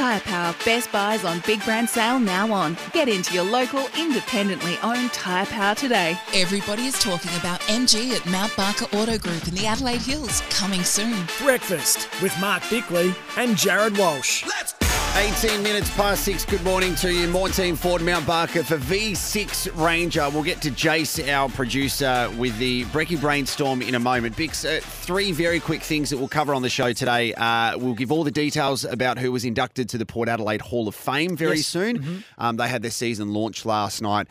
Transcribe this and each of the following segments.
Tyre Power Best Buys on Big Brand Sale now on. Get into your local independently owned Tyre Power today. Everybody is talking about MG at Mount Barker Auto Group in the Adelaide Hills. Coming soon. Breakfast with Mark Bickley and Jared Walsh. 18 minutes past six. Good morning to you. More team Ford Mount Barker for V6 Ranger. We'll get to Jace, our producer, with the Brecky Brainstorm in a moment. Bix, uh, three very quick things that we'll cover on the show today. Uh, we'll give all the details about who was inducted to the Port Adelaide Hall of Fame very Yes. soon. Um, they had their season launch last night.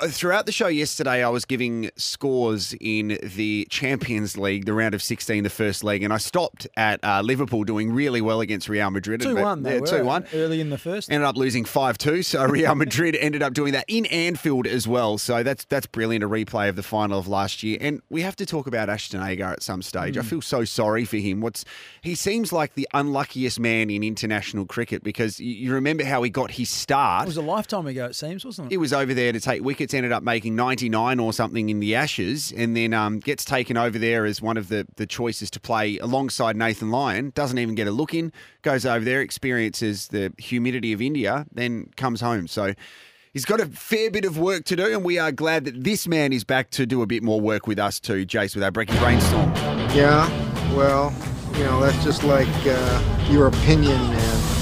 Uh, Throughout the show yesterday, I was giving scores in the Champions League, the round of 16, the first leg, and I stopped at uh, Liverpool doing really well against Real Madrid. 2 1, they were 2 1 early in the first. ended up losing 5-2 so Real Madrid ended up doing that in Anfield as well so that's that's brilliant a replay of the final of last year and we have to talk about Ashton Agar at some stage I Hmm. feel so sorry for him what's he seems like the unluckiest man in international cricket because you, you remember how he got his start. it was a lifetime ago, it seems, wasn't it? he was over there to take wickets, ended up making 99 or something in the Ashes, and then um, gets taken over there as one of the, the choices to play alongside Nathan Lyon. Doesn't even get a look in, goes over there, experiences the humidity of India, then comes home. So he's got a fair bit of work to do, and we are glad that this man is back to do a bit more work with us too, Jace, with our Breaking Brainstorm. Yeah, well, you know, that's just like uh, your opinion, man.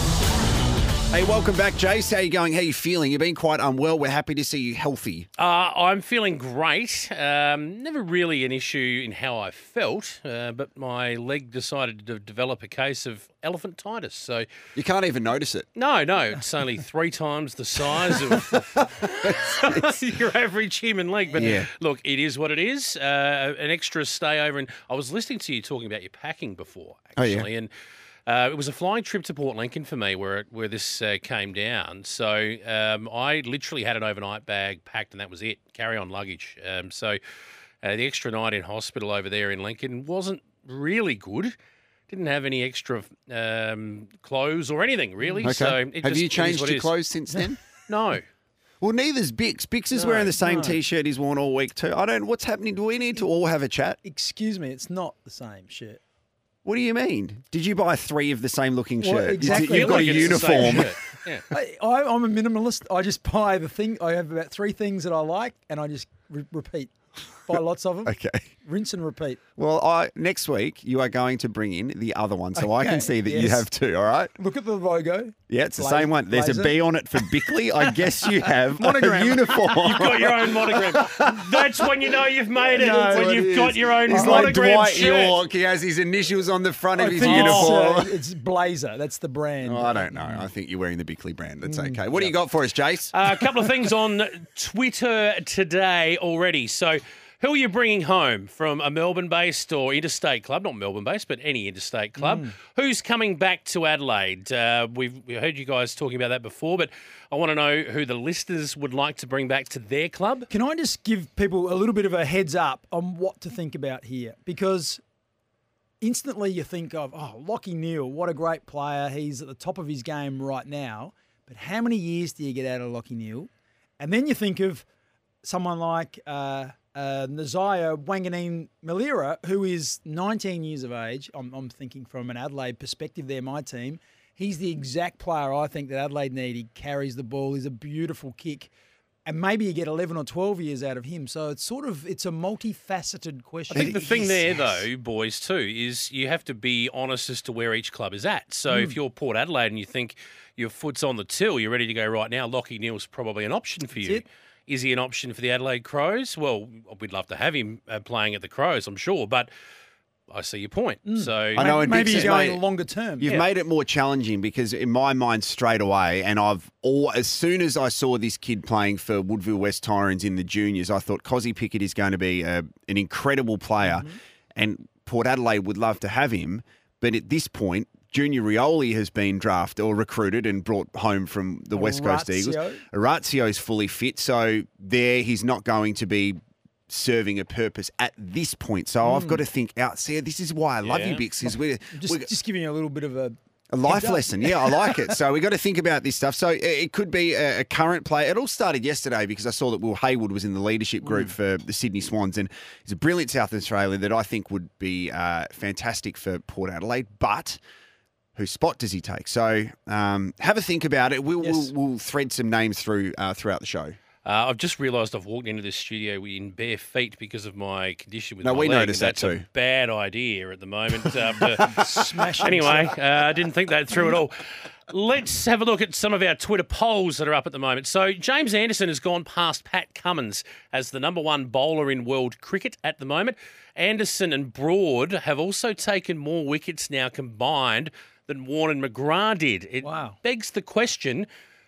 Hey, welcome back, Jace. How you going? How you feeling? You've been quite unwell. We're happy to see you healthy. Uh, I'm feeling great. Um, never really an issue in how I felt, uh, but my leg decided to develop a case of elephantitis. So, You can't even notice it. no, no, it's only three times the size of your average human leg. But Yeah. look, it is what it is. Uh, an extra stay over. And I was listening to you talking about your packing before, Oh, yeah. actually. And uh, it was a flying trip to Port Lincoln for me where it, where this uh, came down. So um, I literally had an overnight bag packed, and that was it. Carry on luggage. Um, so uh, the extra night in hospital over there in Lincoln wasn't really good. Didn't have any extra um, clothes or anything really. Okay. So it Have just- you changed what your clothes since then? No. Well, neither's Bix. Bix is No, wearing the same no. t-shirt he's worn all week too. I don't. What's happening? Do we need to all have a chat? Excuse me, it's not the same shirt. What do you mean? Did you buy three of the same looking Well, shirts? exactly. You've got a Like it's the same uniform. Yeah. I, I, I'm a minimalist. I just buy the thing. I have about three things that I like, and I just re- repeat. Buy lots of them. Okay. Rinse and repeat. Well, I next week you are going to bring in the other one, so I can see that you yes. have two. All right. Look at the logo. Yeah, it's the Blazer- same one. There's blazer. a B on it for Bickley. I guess you have Monogram. a uniform. You've got your own monogram. That's when you know you've made it. No, when it you've is. got your own He's like monogram Dwight shirt. York. He has his initials on the front I of his think uniform. It's, uh, it's Blazer. That's the brand. Oh, I don't know. I think you're wearing the Bickley brand. That's Mm, okay. What do you got for us, Jace? Uh, a couple of things on Twitter today already. So, who are you bringing home from a Melbourne based or interstate club? Not Melbourne based, but any interstate club. Who's coming back to Adelaide? Uh, we've we heard you guys talking about that before, but I want to know who the listeners would like to bring back to their club. Can I just give people a little bit of a heads up on what to think about here? Because instantly you think of, oh, Lachie Neale, what a great player. He's at the top of his game right now. But how many years do you get out of Lachie Neale? And then you think of someone like uh, uh, Nazaya Wanganeen Malira, who is 19 years of age. I'm, I'm thinking from an Adelaide perspective there, my team. He's the exact player I think that Adelaide need. He carries the ball. He's a beautiful kick and maybe you get 11 or 12 years out of him. So it's sort of it's a multifaceted question. I think the thing there, though, boys, too, is you have to be honest as to where each club is at. So Hmm. if you're Port Adelaide and you think your foot's on the till, you're ready to go right now, Lachie Neale's probably an option for you. it. Is he an option for the Adelaide Crows? Well, we'd love to have him uh, playing at the Crows, I'm sure, but I see your point. Hmm. So I know, and maybe he's going made- longer term. You've Yeah. made it more challenging because in my mind straight away, and I've all as soon as I saw this kid playing for Woodville-West Torrens in the juniors, I thought Kozzy Pickett is going to be a, an incredible player, Mm-hmm. and Port Adelaide would love to have him. But at this point, Junior Rioli has been drafted or recruited and brought home from the West Coast Eagles. Orazio. Orazio's fully fit, so there he's not going to be serving a purpose at this point. So I've got to think out. See, this is why I love you, Bix. Is we're, Just, we're- just giving you a little bit of a. a life lesson. Yeah, I like it. So we got to think about this stuff. So it- could be a, a current player. It all started yesterday because I saw that Will Hayward was in the leadership group for the Sydney Swans, and he's a brilliant South Australian that I think would be uh, fantastic for Port Adelaide. But whose spot does he take? So um, have a think about it. We'll, Yes. we'll, we'll thread some names through uh, throughout the show. Uh, I've just realised I've walked into this studio in bare feet because of my condition with No, my we leg, noticed that too. A bad idea at the moment. Um, to- Smash anyway, uh, I didn't think that through at all. Let's have a look at some of our Twitter polls that are up at the moment. So James Anderson has gone past Pat Cummins as the number one bowler in world cricket at the moment. Anderson and Broad have also taken more wickets now combined than Warne and McGrath did. It Wow. begs the question: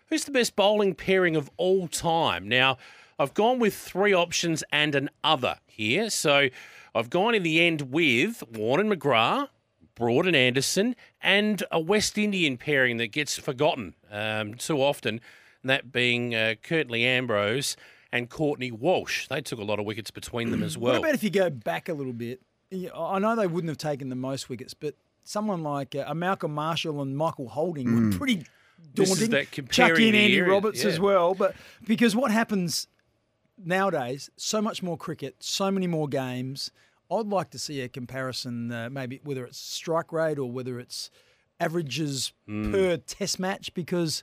Who's the best bowling pairing of all time? Now, I've gone with three options and an other here. So I've gone in the end with Warren and McGrath, Broad and Anderson, and a West Indian pairing that gets forgotten um, too often, and that being uh, Curtly Ambrose and Courtney Walsh. They took a lot of wickets between them as well. What about if you go back a little bit? I know they wouldn't have taken the most wickets, but someone like uh, Malcolm Marshall and Michael Holding were pretty This is daunting. that Chuck in Andy era, Roberts as well, but because what happens nowadays, so much more cricket, so many more games. I'd like to see a comparison, uh, maybe whether it's strike rate or whether it's averages Hmm. per Test match, because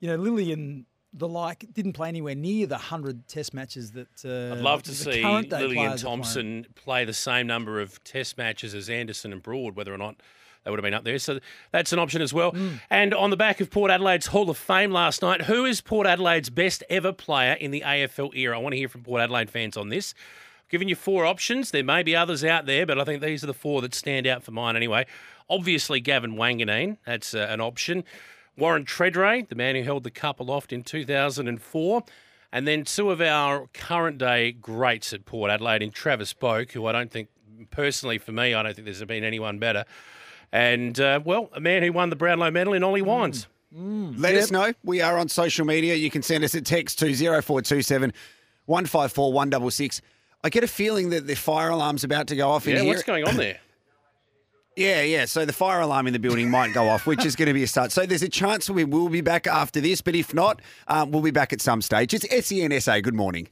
you know Lillee and the like didn't play anywhere near the hundred Test matches that. Uh, I'd love to see Lillian players are playing. Thomson play the same number of Test matches as Anderson and Broad, whether or not they would have been up there. So that's an option as well. Mm. And on the back of Port Adelaide's Hall of Fame last night, who is Port Adelaide's best ever player in the AFL era? I want to hear from Port Adelaide fans on this. Giving you four options. There may be others out there, but I think these are the four that stand out for mine anyway. Obviously, Gavin Wanganeen. That's uh, an option. Warren Tredrea, the man who held the cup aloft in 2004. And then two of our current day greats at Port Adelaide in Travis Boak, who I don't think, personally for me, I don't think there's been anyone better. And, uh, well, a man who won the Brownlow medal in Ollie Wines. Let us know. We are on social media. You can send us a text to 0427 154 166. I get a feeling that the fire alarm's about to go off in here. Yeah, here. what's going on there? Yeah, yeah. So the fire alarm in the building might go off, which is going to be a start. So there's a chance we will be back after this, but if not, um, we'll be back at some stage. It's SEN SA. Good morning.